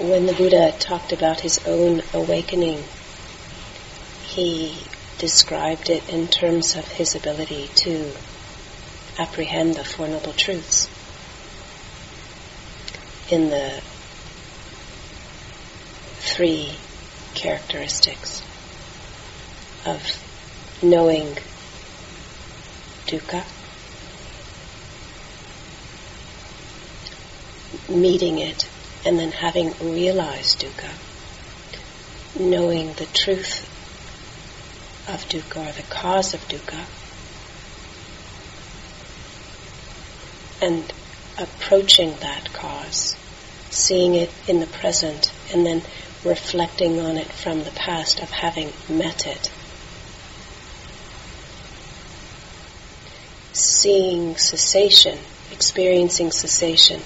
when the Buddha talked about his own awakening, he described it in terms of his ability to apprehend the Four Noble Truths. In the three characteristics of knowing dukkha, meeting it, and then having realized dukkha, knowing the truth of dukkha or the cause of dukkha, and approaching that cause, seeing it in the present, and then reflecting on it from the past of having met it. Seeing cessation, experiencing cessation,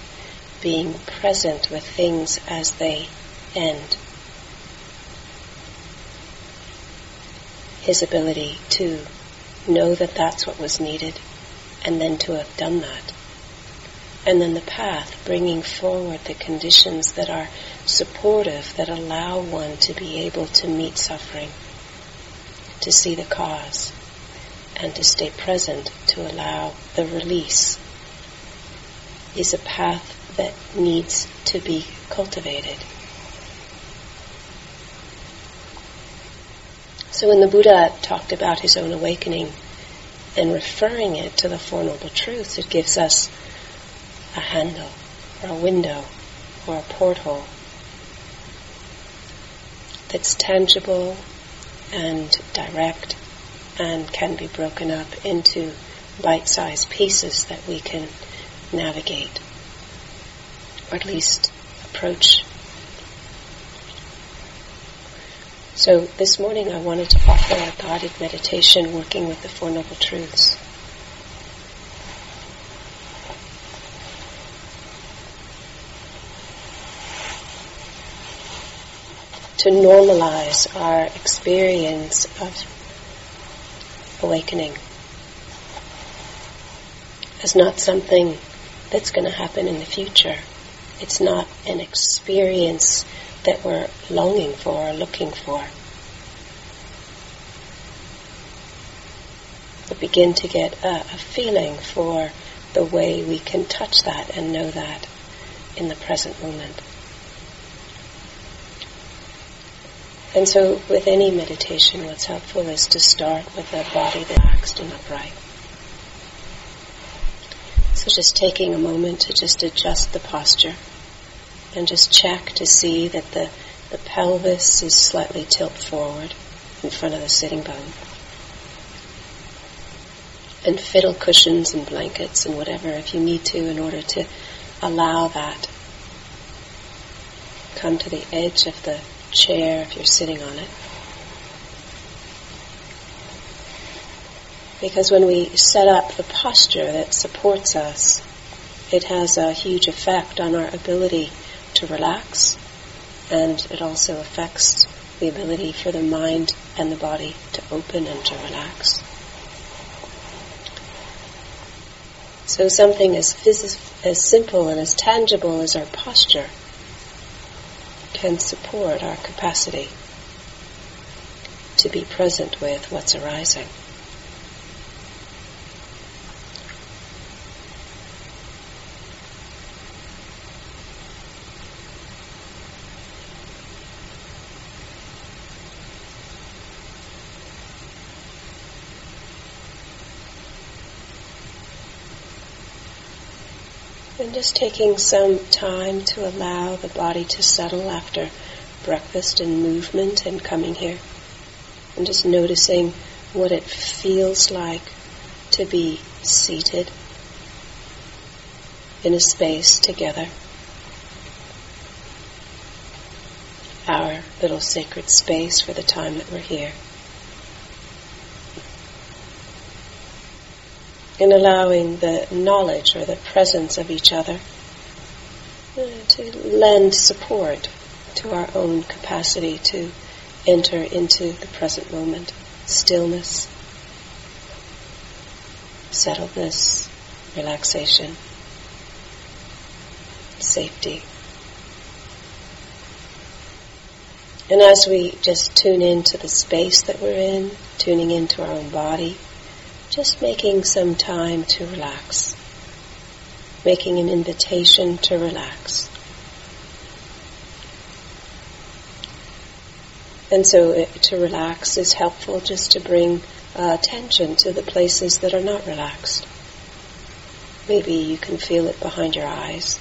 being present with things as they end. His ability to know that that's what was needed and then to have done that. And then the path, bringing forward the conditions that are supportive, that allow one to be able to meet suffering, to see the cause, and to stay present to allow the release, is a path that needs to be cultivated. So when the Buddha talked about his own awakening and referring it to the Four Noble Truths, it gives us a handle or a window or a porthole that's tangible and direct and can be broken up into bite-sized pieces that we can navigate or at least approach. So this morning I wanted to offer a guided meditation working with the Four Noble Truths. To normalize our experience of awakening as not something that's going to happen in the future it's not an experience that we're longing for or looking for. We begin to get a, a feeling for the way we can touch that and know that in the present moment. And so, with any meditation, what's helpful is to start with a body relaxed and upright. So, just taking a moment to just adjust the posture and just check to see that the, the pelvis is slightly tilt forward in front of the sitting bone. And fiddle cushions and blankets and whatever if you need to in order to allow that. Come to the edge of the chair if you're sitting on it. Because when we set up the posture that supports us, it has a huge effect on our ability to relax, and it also affects the ability for the mind and the body to open and to relax. So something as, phys- as simple and as tangible as our posture can support our capacity to be present with what's arising. Just taking some time to allow the body to settle after breakfast and movement and coming here. And just noticing what it feels like to be seated in a space together. Our little sacred space for the time that we're here. In allowing the knowledge or the presence of each other uh, to lend support to our own capacity to enter into the present moment, stillness, settledness, relaxation, safety. And as we just tune into the space that we're in, tuning into our own body, just making some time to relax, making an invitation to relax. And so it, to relax is helpful just to bring uh, attention to the places that are not relaxed. Maybe you can feel it behind your eyes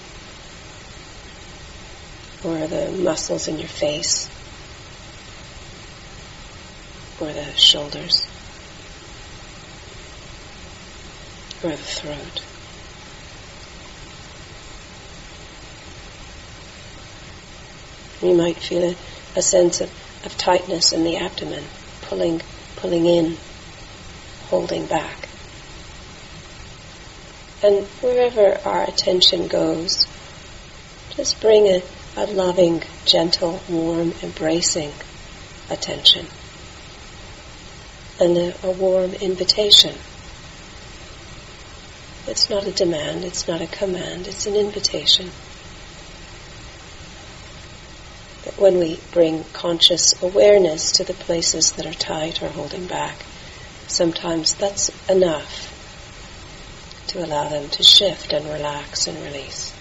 or the muscles in your face or the shoulders the throat. You might feel a, a sense of, of tightness in the abdomen, pulling, pulling in, holding back. And wherever our attention goes, just bring a, a loving, gentle, warm, embracing attention and a, a warm invitation. It's not a demand, it's not a command, it's an invitation. That when we bring conscious awareness to the places that are tight or holding back, sometimes that's enough to allow them to shift and relax and release.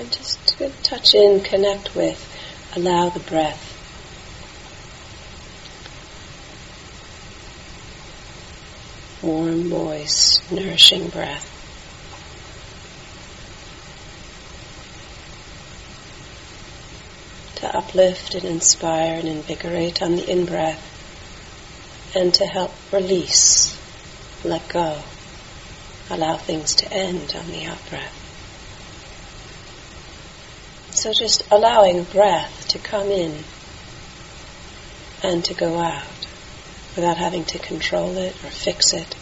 And just to touch in, connect with, allow the breath. Warm, moist, nourishing breath. To uplift and inspire and invigorate on the in breath and to help release, let go, allow things to end on the out breath. So just allowing breath to come in and to go out without having to control it or fix it,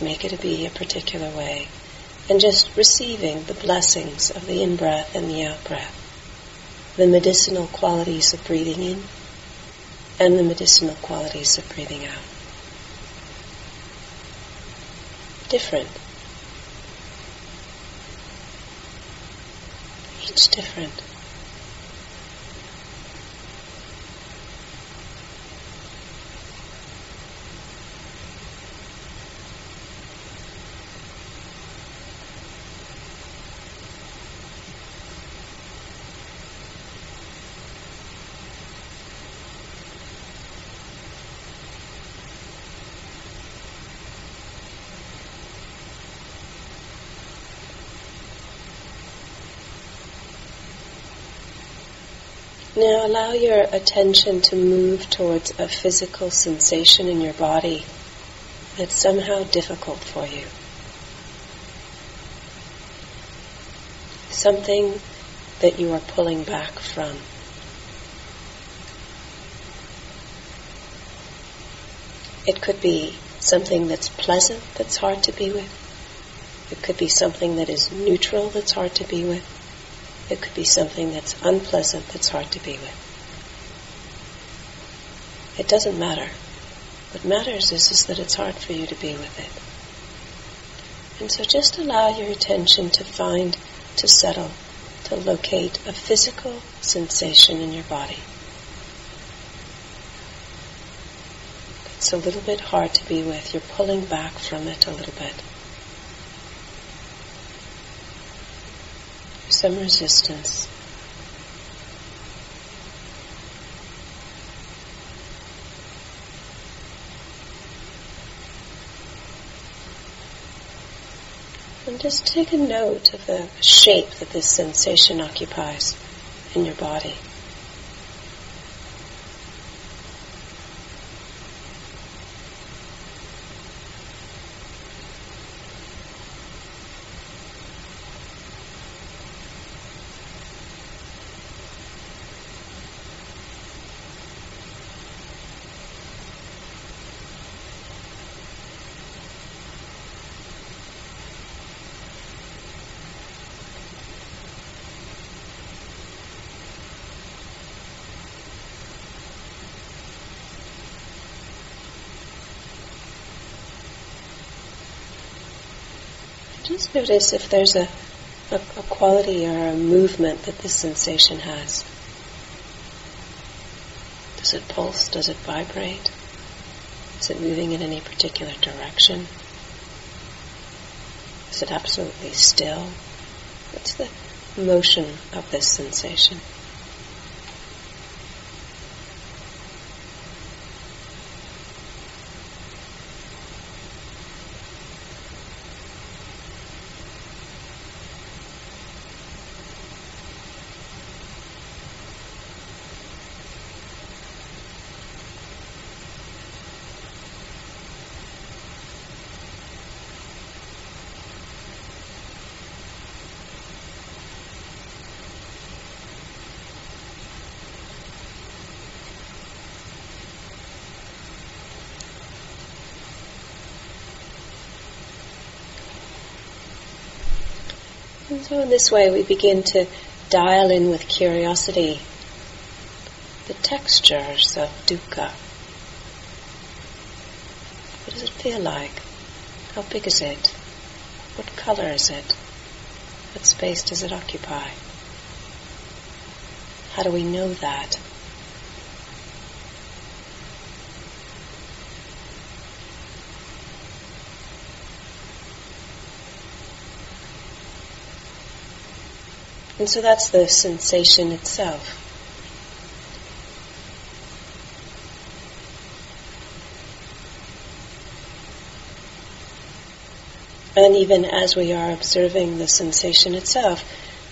make it be a particular way, and just receiving the blessings of the in breath and the out breath, the medicinal qualities of breathing in and the medicinal qualities of breathing out. Different It's different. Now allow your attention to move towards a physical sensation in your body that's somehow difficult for you. Something that you are pulling back from. It could be something that's pleasant that's hard to be with. It could be something that is neutral that's hard to be with. It could be something that's unpleasant that's hard to be with. It doesn't matter. What matters is, is that it's hard for you to be with it. And so just allow your attention to find, to settle, to locate a physical sensation in your body. It's a little bit hard to be with. You're pulling back from it a little bit. Some resistance. And just take a note of the shape that this sensation occupies in your body. Just notice if there's a, a, a quality or a movement that this sensation has. Does it pulse? Does it vibrate? Is it moving in any particular direction? Is it absolutely still? What's the motion of this sensation? And so in this way we begin to dial in with curiosity the textures of dukkha. What does it feel like? How big is it? What color is it? What space does it occupy? How do we know that? And so that's the sensation itself. And even as we are observing the sensation itself,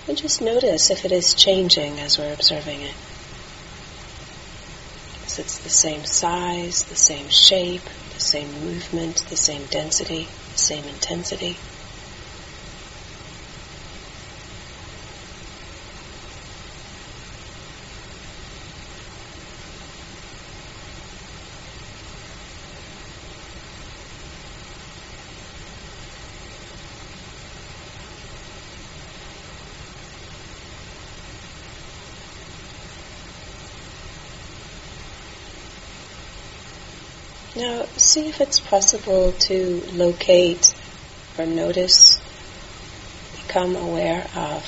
we just notice if it is changing as we're observing it. It's the same size, the same shape, the same movement, the same density, the same intensity. Now, see if it's possible to locate or notice, become aware of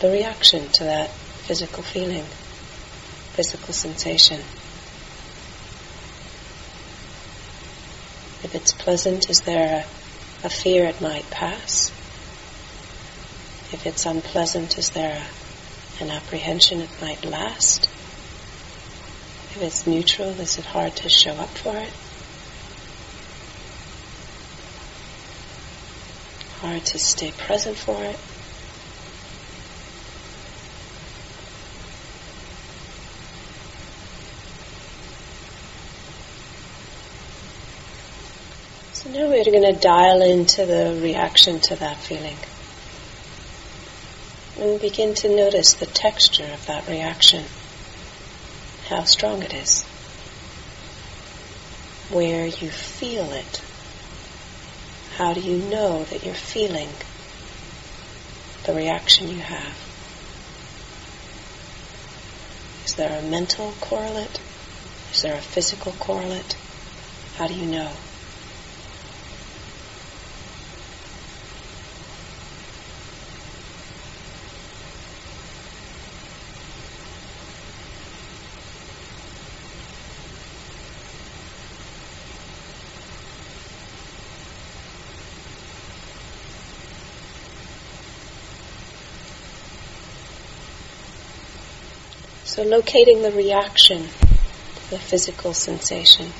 the reaction to that physical feeling, physical sensation. If it's pleasant, is there a, a fear it might pass? If it's unpleasant, is there a, an apprehension it might last? If it's neutral, is it hard to show up for it? Hard to stay present for it? So now we're going to dial into the reaction to that feeling. And begin to notice the texture of that reaction how strong it is, where you feel it. How do you know that you're feeling the reaction you have? Is there a mental correlate? Is there a physical correlate? How do you know? So locating the reaction to the physical sensation.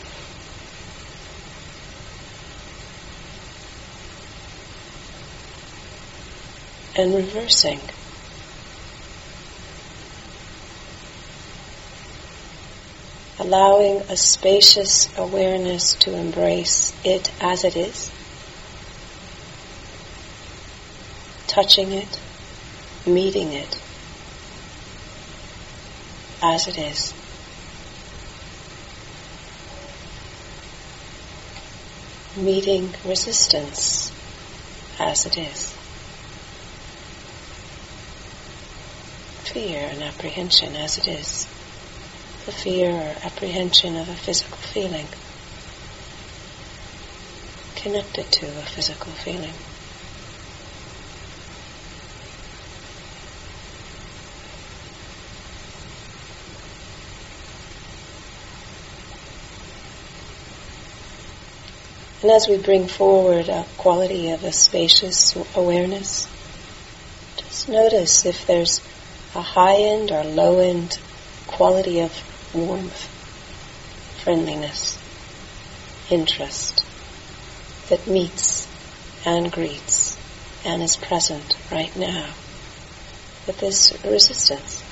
And reversing. allowing a spacious awareness to embrace it as it is, touching it, meeting it as it is. Meeting resistance as it is. Fear and apprehension as it is the fear or apprehension of a physical feeling connected to a physical feeling. And as we bring forward a quality of a spacious awareness, just notice if there's a high end or low end quality of warmth, friendliness, interest that meets and greets and is present right now with this resistance.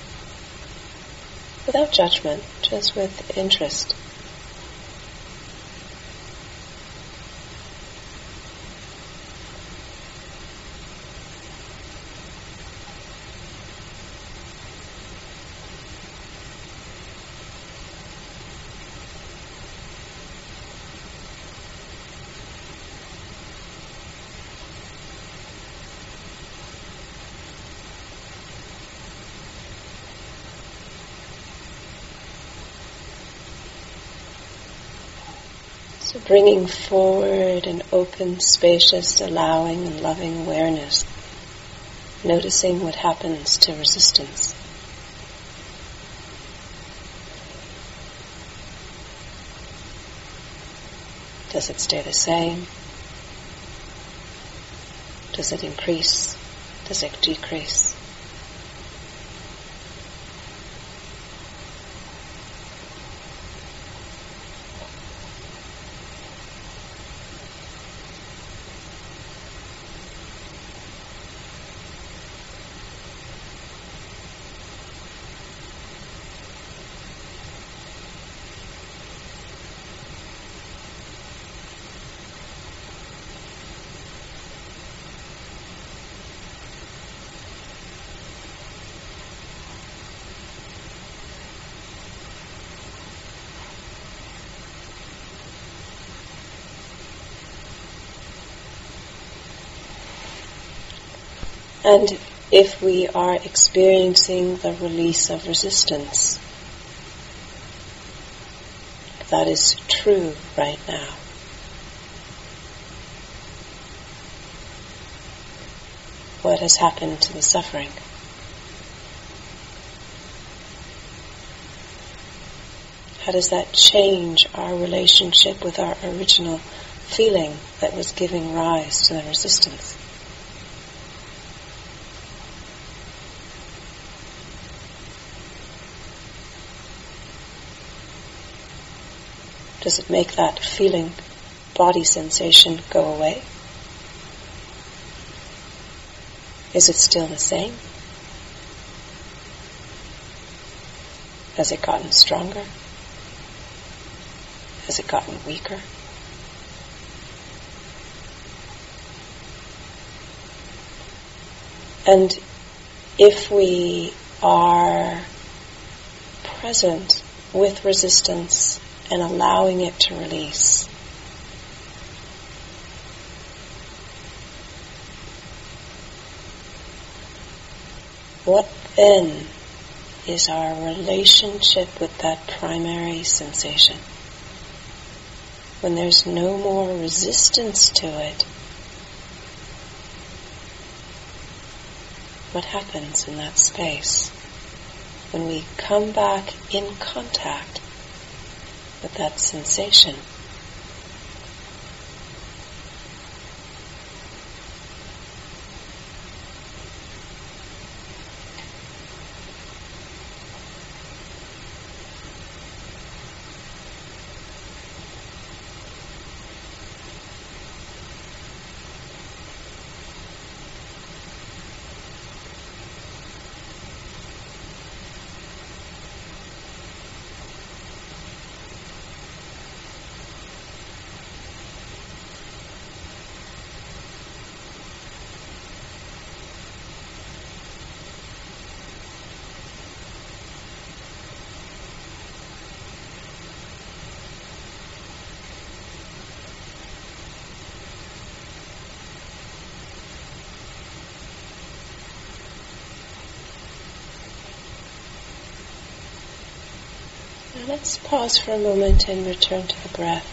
Without judgment, just with interest. Bringing forward an open, spacious, allowing and loving awareness, noticing what happens to resistance. Does it stay the same? Does it increase? Does it decrease? And if we are experiencing the release of resistance, that is true right now. What has happened to the suffering? How does that change our relationship with our original feeling that was giving rise to the resistance? Does it make that feeling, body sensation go away? Is it still the same? Has it gotten stronger? Has it gotten weaker? And if we are present with resistance and allowing it to release. What then is our relationship with that primary sensation? When there's no more resistance to it, what happens in that space? When we come back in contact with that sensation. Let's pause for a moment and return to the breath.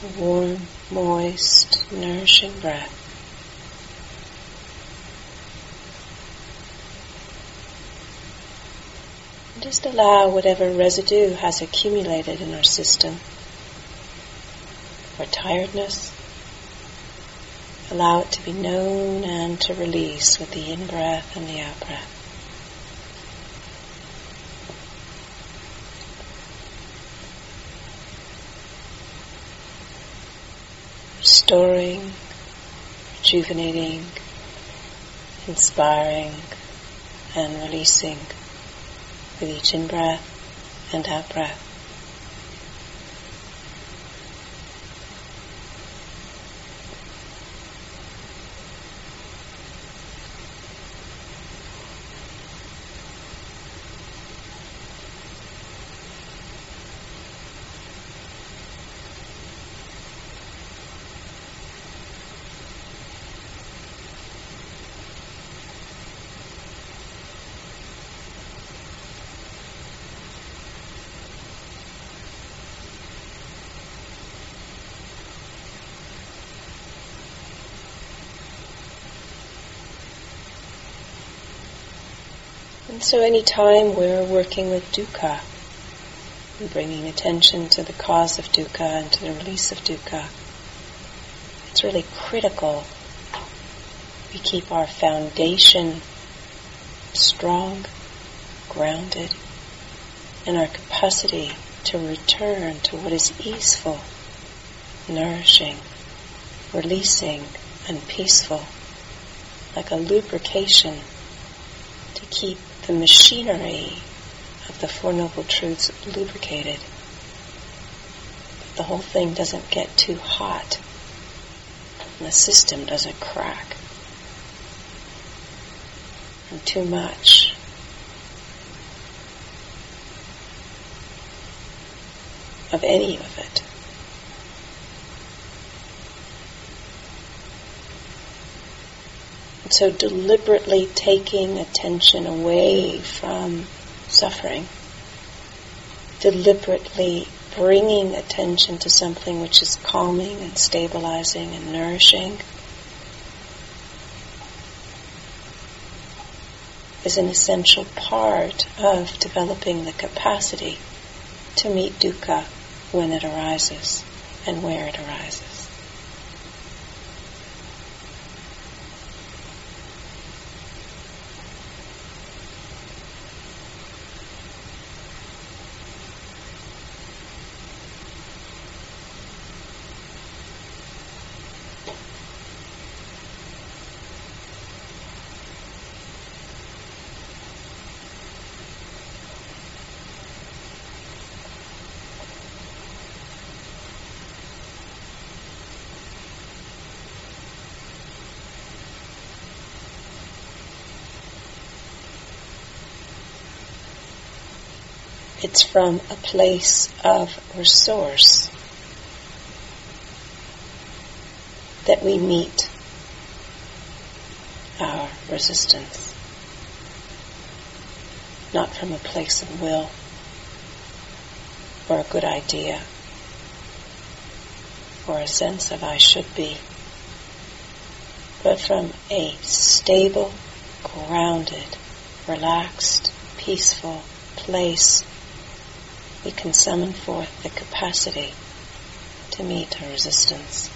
The warm, moist, nourishing breath. Just allow whatever residue has accumulated in our system or tiredness, allow it to be known and to release with the in-breath and the out-breath. Restoring, rejuvenating, inspiring, and releasing with each in breath and out breath. So any time we're working with dukkha, and bringing attention to the cause of dukkha and to the release of dukkha, it's really critical we keep our foundation strong, grounded, and our capacity to return to what is easeful, nourishing, releasing, and peaceful, like a lubrication to keep the machinery of the Four Noble Truths lubricated. The whole thing doesn't get too hot and the system doesn't crack. And too much. Of any of it. So deliberately taking attention away from suffering, deliberately bringing attention to something which is calming and stabilizing and nourishing is an essential part of developing the capacity to meet dukkha when it arises and where it arises. It's from a place of resource that we meet our resistance, not from a place of will or a good idea or a sense of I should be, but from a stable, grounded, relaxed, peaceful place we can summon forth the capacity to meet our resistance.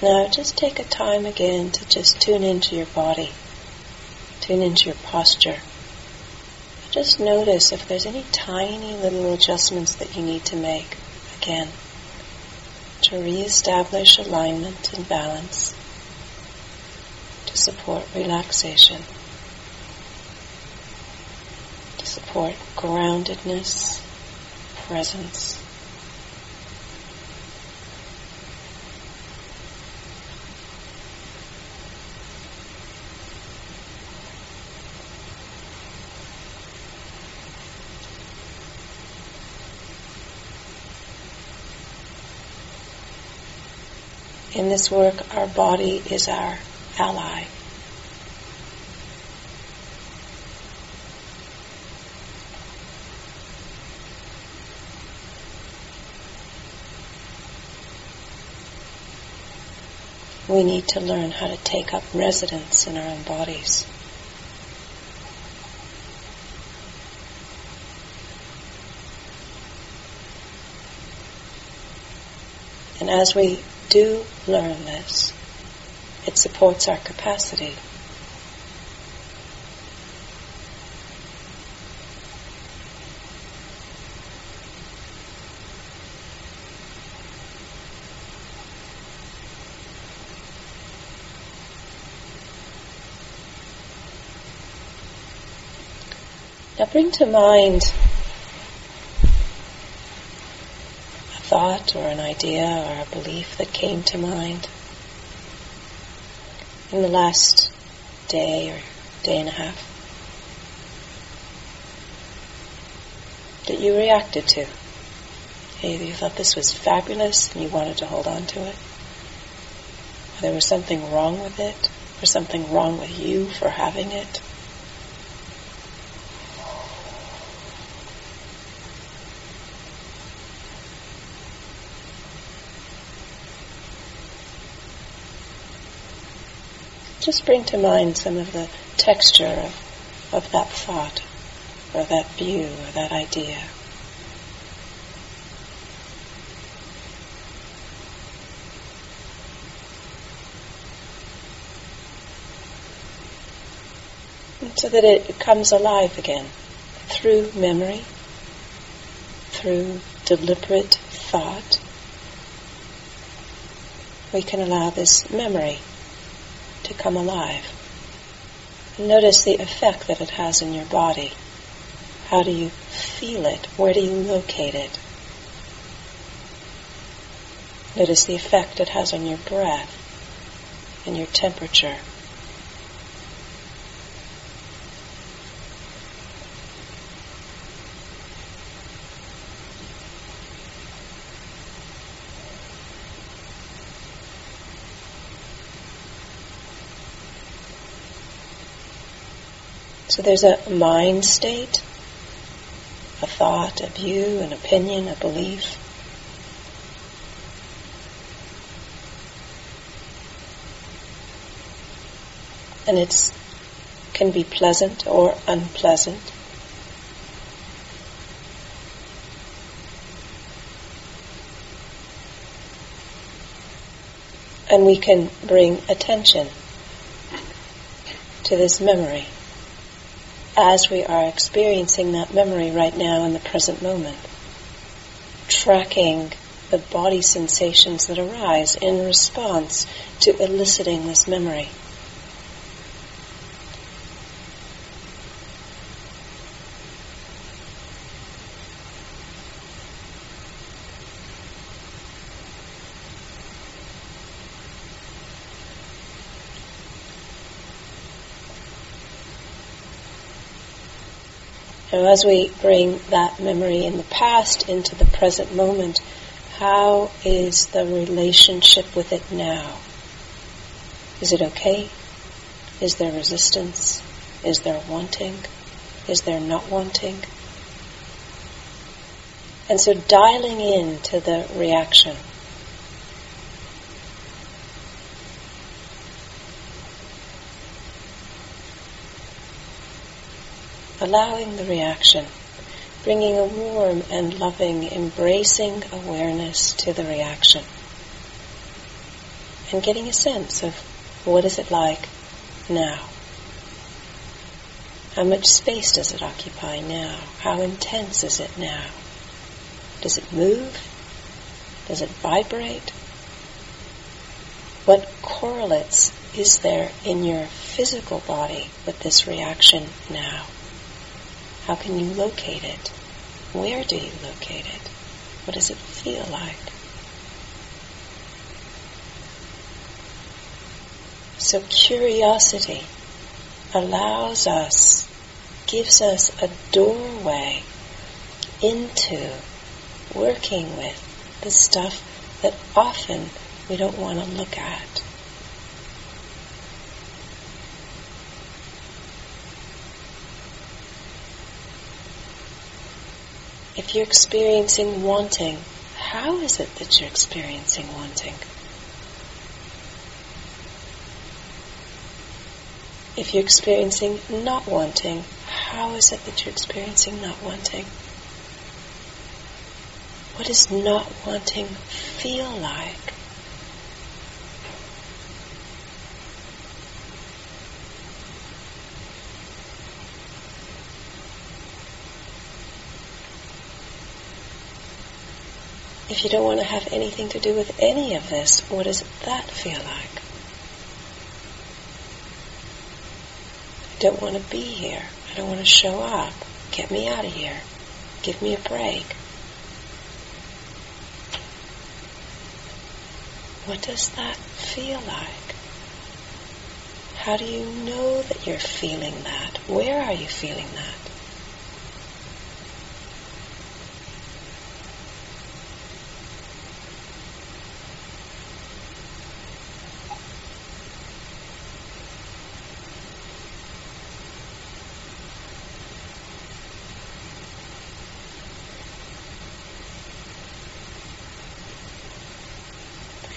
Now just take a time again to just tune into your body, tune into your posture. Just notice if there's any tiny little adjustments that you need to make, again, to reestablish alignment and balance, to support relaxation, to support groundedness, presence. In this work, our body is our ally. we need to learn how to take up residence in our own bodies. And as we do learn this, it supports our capacity. Now bring to mind a thought or an idea or a belief that came to mind in the last day or day and a half that you reacted to. Either you thought this was fabulous and you wanted to hold on to it, or there was something wrong with it, or something wrong with you for having it. Just bring to mind some of the texture of, of that thought, or that view, or that idea. so that it comes alive again through memory, through deliberate thought. We can allow this memory to come alive. Notice the effect that it has in your body. How do you feel it? Where do you locate it? Notice the effect it has on your breath and your temperature. So there's a mind state, a thought, a view, an opinion, a belief. And it can be pleasant or unpleasant. And we can bring attention to this memory as we are experiencing that memory right now in the present moment. Tracking the body sensations that arise in response to eliciting this memory. And as we bring that memory in the past into the present moment, how is the relationship with it now? Is it okay? Is there resistance? Is there wanting? Is there not wanting? And so dialing in to the reaction allowing the reaction, bringing a warm and loving, embracing awareness to the reaction, and getting a sense of what is it like now. How much space does it occupy now? How intense is it now? Does it move? Does it vibrate? What correlates is there in your physical body with this reaction now? How can you locate it? Where do you locate it? What does it feel like? So curiosity allows us, gives us a doorway into working with the stuff that often we don't want to look at. If you're experiencing wanting, how is it that you're experiencing wanting? If you're experiencing not wanting, how is it that you're experiencing not wanting? What does not wanting feel like? If you don't want to have anything to do with any of this, what does that feel like? I don't want to be here. I don't want to show up. Get me out of here. Give me a break. What does that feel like? How do you know that you're feeling that? Where are you feeling that?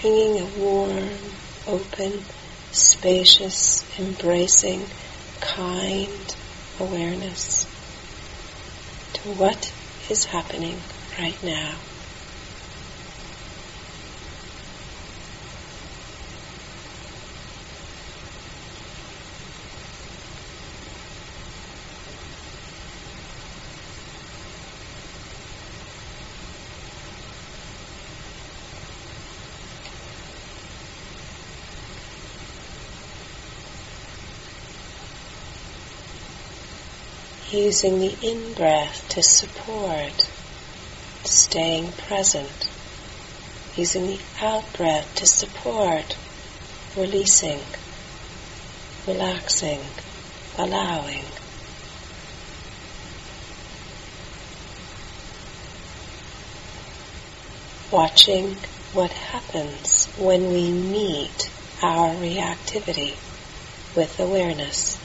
Bringing a warm, open, spacious, embracing, kind awareness to what is happening right now. Using the in-breath to support staying present, using the out-breath to support releasing, relaxing, allowing. Watching what happens when we meet our reactivity with awareness.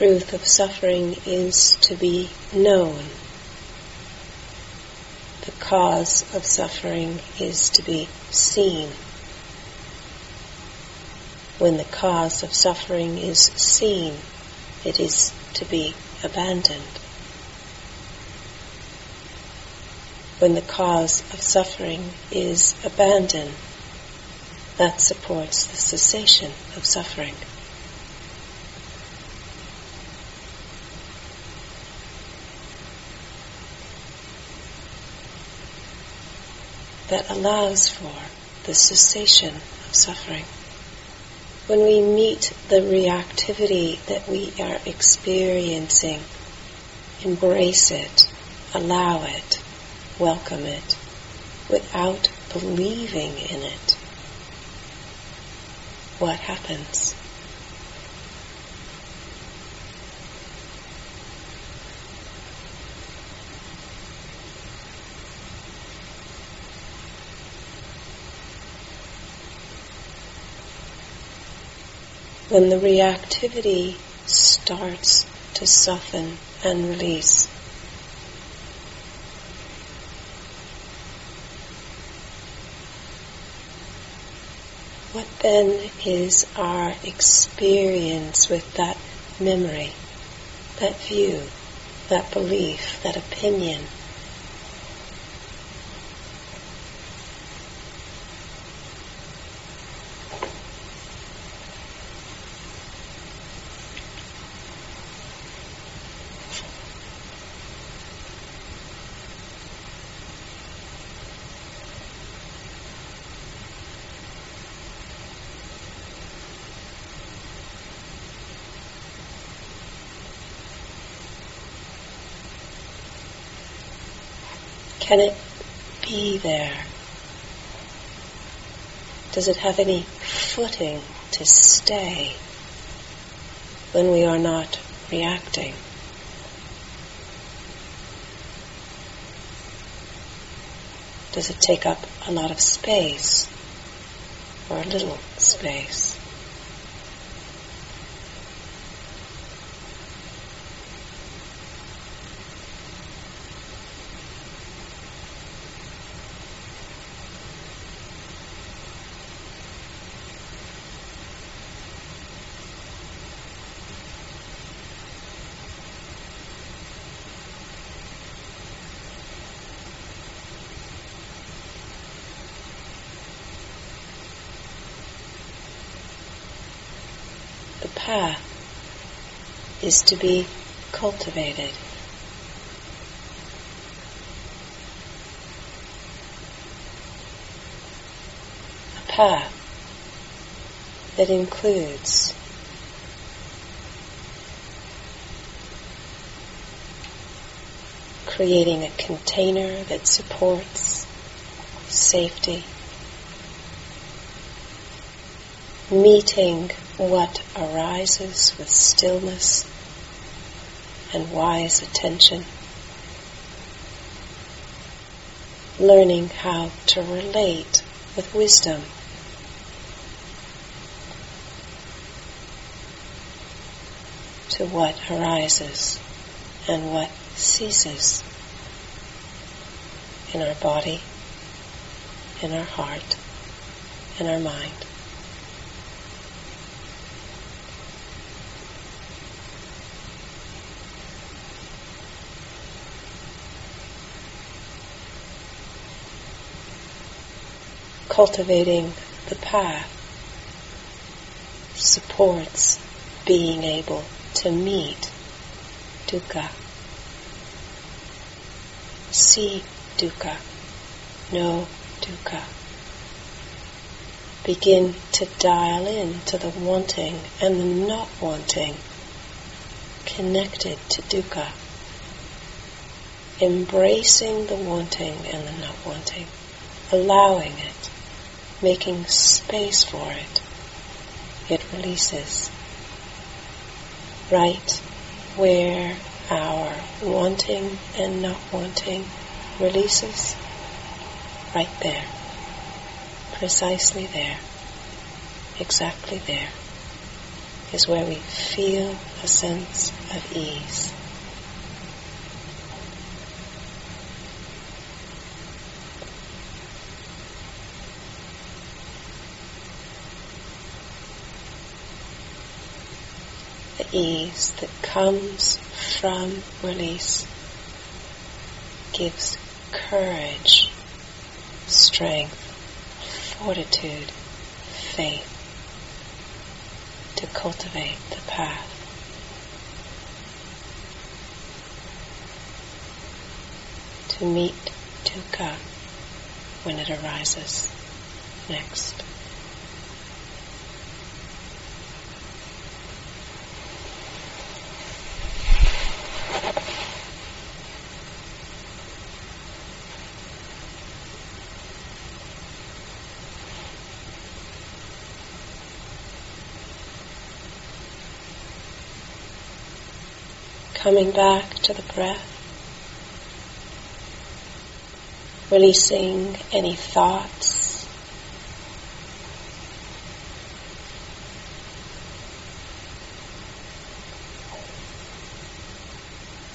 Truth of suffering is to be known. The cause of suffering is to be seen. When the cause of suffering is seen, it is to be abandoned. When the cause of suffering is abandoned, that supports the cessation of suffering. That allows for the cessation of suffering. When we meet the reactivity that we are experiencing, embrace it, allow it, welcome it, without believing in it. What happens? When the reactivity starts to soften and release. What then is our experience with that memory, that view, that belief, that opinion? Can it be there? Does it have any footing to stay when we are not reacting? Does it take up a lot of space or a little space? Path is to be cultivated. A path that includes creating a container that supports safety, meeting what arises with stillness and wise attention. Learning how to relate with wisdom. To what arises and what ceases in our body, in our heart, in our mind. Cultivating the path supports being able to meet dukkha. See dukkha, know dukkha. Begin to dial in to the wanting and the not wanting connected to dukkha. Embracing the wanting and the not wanting, allowing it making space for it, it releases. Right where our wanting and not wanting releases, right there, precisely there, exactly there, is where we feel a sense of ease. Ease that comes from release gives courage, strength, fortitude, faith to cultivate the path. To meet dukkha when it arises next. Coming back to the breath, releasing any thoughts.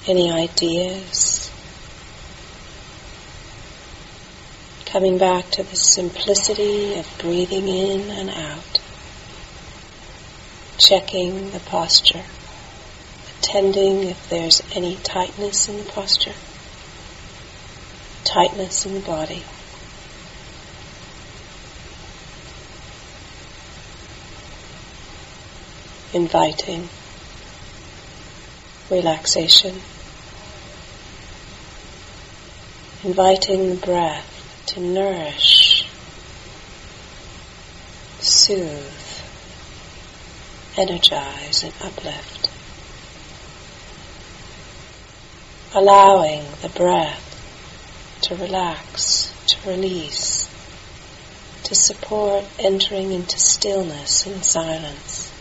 any ideas. Coming back to the simplicity of breathing in and out. Checking the posture. Attending if there's any tightness in the posture. Tightness in the body. Inviting relaxation. Inviting the breath to nourish, soothe, energize, and uplift. Allowing the breath to relax, to release, to support entering into stillness and silence.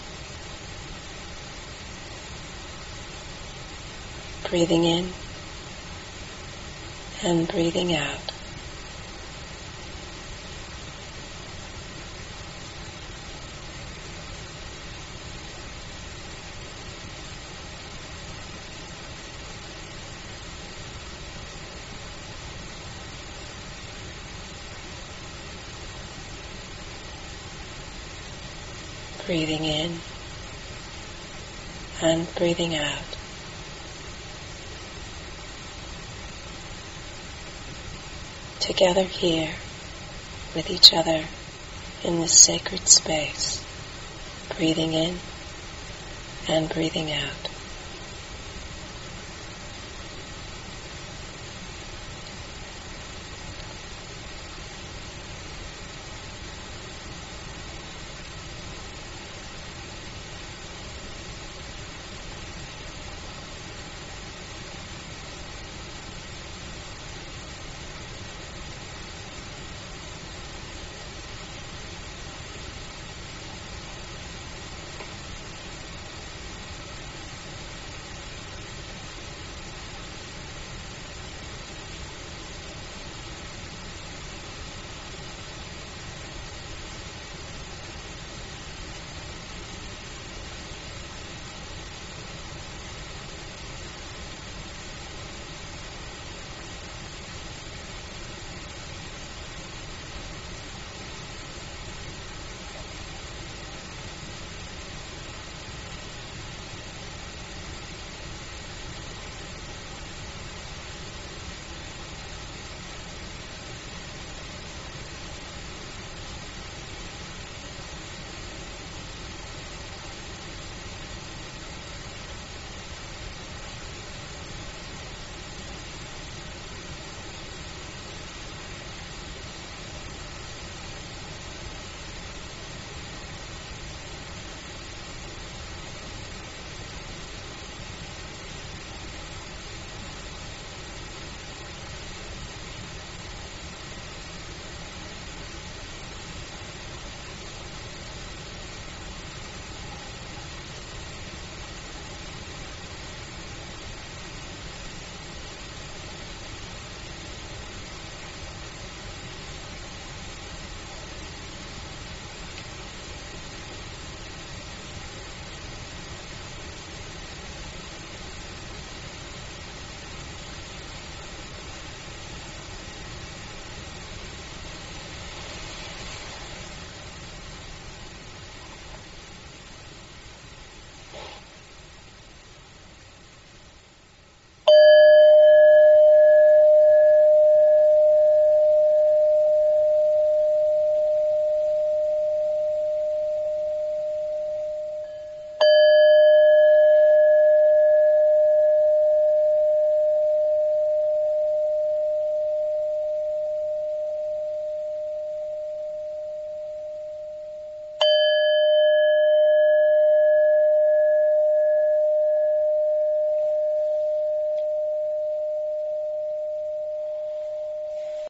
breathing in and breathing out. Breathing in and breathing out. together here with each other in this sacred space, breathing in and breathing out.